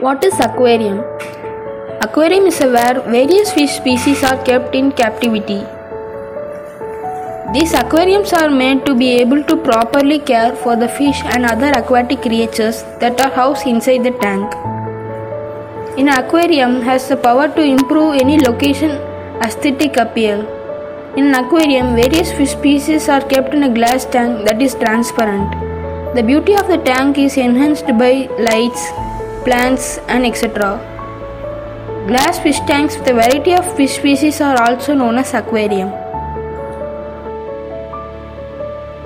What is aquarium? Aquarium is where various fish species are kept in captivity. These aquariums are made to be able to properly care for the fish and other aquatic creatures that are housed inside the tank. An aquarium has the power to improve any location aesthetic appeal. In an aquarium, various fish species are kept in a glass tank that is transparent. The beauty of the tank is enhanced by lights, plants, and etc. Glass fish tanks with a variety of fish species are also known as aquarium.